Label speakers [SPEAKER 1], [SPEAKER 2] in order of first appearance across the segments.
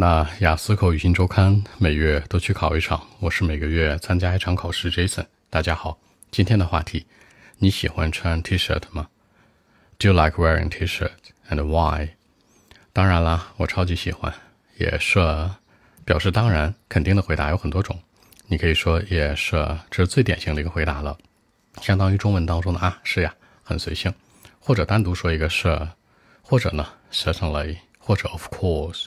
[SPEAKER 1] 那雅思口语新周刊每月都去考一场，我是每个月参加一场考试。Jason，大家好，今天的话题，你喜欢穿 T-shirt 吗？Do you like wearing T-shirt and why？当然啦，我超级喜欢。yes sir，表示当然肯定的回答有很多种，你可以说 yes sir，这是最典型的一个回答了，相当于中文当中的啊是呀，很随性，或者单独说一个 sure，，或者呢 certainly，或者 of course。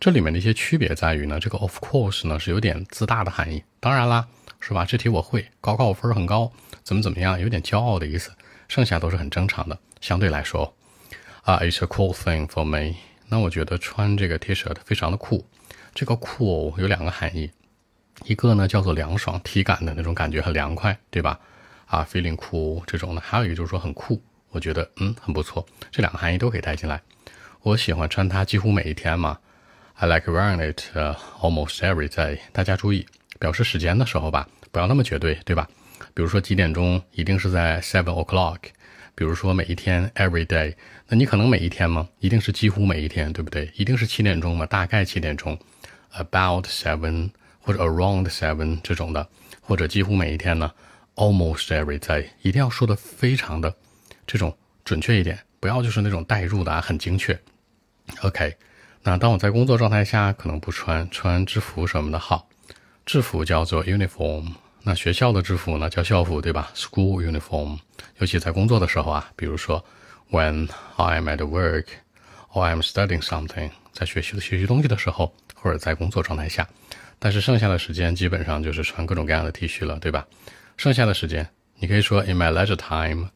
[SPEAKER 1] 这里面的一些区别在于呢，这个 of course 呢是有点自大的含义，当然啦，是吧？这题我会，高考分很高，怎么怎么样，有点骄傲的意思。剩下都是很正常的，相对来说，啊，it's a cool thing for me。那我觉得穿这个 T-shirt 非常的酷。这个酷有两个含义，一个呢叫做凉爽，体感的那种感觉很凉快，对吧？啊，feeling cool 这种的，还有一个就是说很酷，我觉得嗯很不错。这两个含义都可以带进来。我喜欢穿它，几乎每一天嘛。I like wearing it almost every day。大家注意，表示时间的时候吧，不要那么绝对，对吧？比如说几点钟，一定是在 seven o'clock。比如说每一天 every day，那你可能每一天吗？一定是几乎每一天，对不对？一定是七点钟吗？大概七点钟，about seven 或者 around seven 这种的，或者几乎每一天呢？almost every day，一定要说的非常的这种准确一点，不要就是那种代入的啊，很精确。OK。那当我在工作状态下，可能不穿穿制服什么的好，制服叫做 uniform。那学校的制服呢，叫校服，对吧？School uniform。尤其在工作的时候啊，比如说 when I'm at work or I'm studying something，在学习的学习东西的时候，或者在工作状态下。但是剩下的时间基本上就是穿各种各样的 T 恤了，对吧？剩下的时间，你可以说 in my leisure time,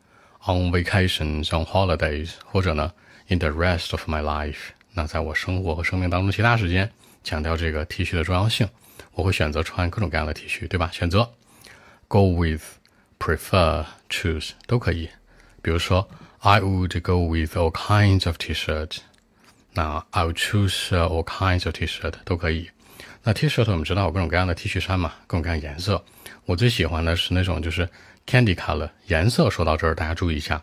[SPEAKER 1] on vacations, on holidays，或者呢 in the rest of my life。那在我生活和生命当中其他时间，强调这个 T 恤的重要性，我会选择穿各种各样的 T 恤，对吧？选择 go with、prefer、choose 都可以。比如说，I would go with all kinds of T-shirt。那 I would choose all kinds of T-shirt 都可以。那 T-shirt 我们知道有各种各样的 T 恤衫嘛，各种各样颜色。我最喜欢的是那种就是 candy color 颜色。说到这儿，大家注意一下，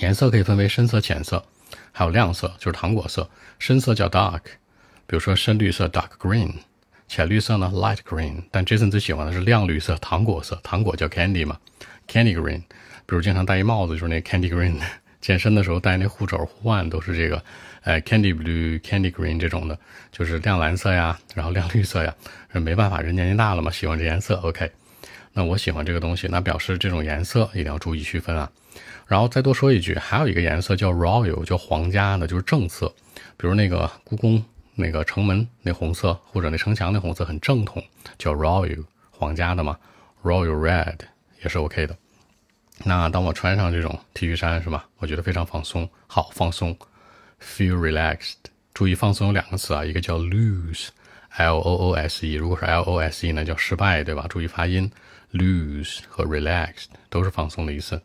[SPEAKER 1] 颜色可以分为深色、浅色。还有亮色，就是糖果色；深色叫 dark，比如说深绿色 dark green，浅绿色呢 light green。但 Jason 最喜欢的是亮绿色糖果色，糖果叫 candy 嘛，candy green。比如经常戴一帽子就是那 candy green，健身的时候戴那护肘护腕都是这个，呃 candy blue、candy green 这种的，就是亮蓝色呀，然后亮绿色呀。没办法，人年纪大了嘛，喜欢这颜色。OK，那我喜欢这个东西，那表示这种颜色一定要注意区分啊。然后再多说一句，还有一个颜色叫 royal，叫皇家的，就是正色。比如那个故宫那个城门那红色，或者那城墙那红色很正统，叫 royal，皇家的嘛。royal red 也是 OK 的。那当我穿上这种 T 恤衫是吧？我觉得非常放松，好放松，feel relaxed。注意放松有两个词啊，一个叫 lose，l o o s e。如果是 l o s e 呢，叫失败，对吧？注意发音 lose 和 relaxed 都是放松的意思。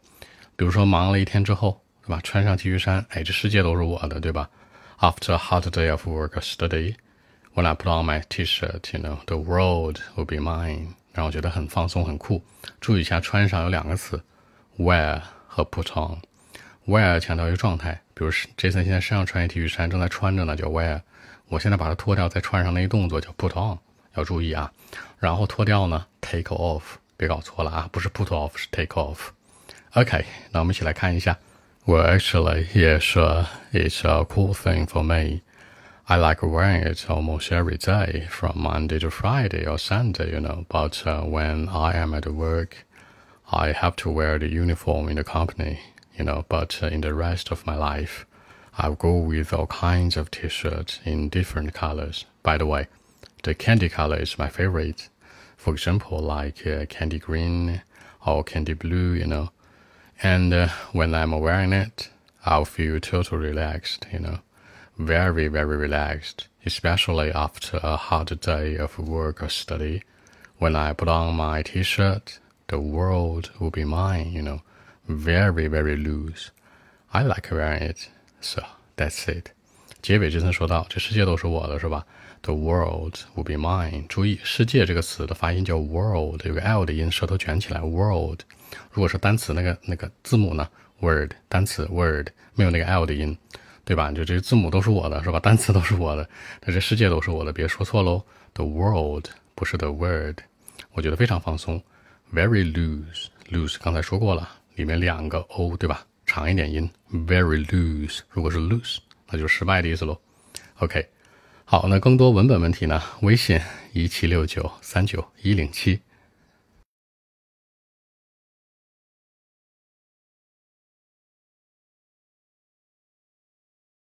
[SPEAKER 1] 比如说忙了一天之后，对吧？穿上 T 恤衫，哎，这世界都是我的，对吧？After a hard day of work study, when I put on my T-shirt, you know, the world will be mine。让我觉得很放松、很酷。注意一下，穿上有两个词，wear 和 put on。wear 强调一个状态，比如 Jason 现在身上穿一 T 恤衫，正在穿着呢，叫 wear。我现在把它脱掉再穿上那一动作叫 put on，要注意啊。然后脱掉呢，take off，别搞错了啊，不是 put off，是 take off。Okay, 那我们一起来看一下。Well, actually, yes, uh, it's a cool thing for me. I like wearing it almost every day, from Monday to Friday or Sunday, you know. But uh, when I am at work, I have to wear the uniform in the company, you know. But uh, in the rest of my life, I'll go with all kinds of t-shirts in different colors. By the way, the candy color is my favorite. For example, like uh, candy green or candy blue, you know. And uh, when I'm wearing it, I'll feel totally relaxed, you know, very, very relaxed, especially after a hard day of work or study. When I put on my t-shirt, the world will be mine, you know, very, very loose. I like wearing it, so that's it. 结尾这层说到，这世界都是我的，是吧？The world will be mine。注意，世界这个词的发音叫 world，有个 l 的音，舌头卷起来，world。如果是单词那个那个字母呢，word 单词 word 没有那个 l 的音，对吧？就这些字母都是我的，是吧？单词都是我的，那这世界都是我的，别说错喽。The world 不是 the word，我觉得非常放松。Very loose，loose 刚才说过了，里面两个 o，对吧？长一点音。Very loose，如果是 loose，那就失败的意思喽。OK，好，那更多文本问题呢？微信一七六九三九一零七。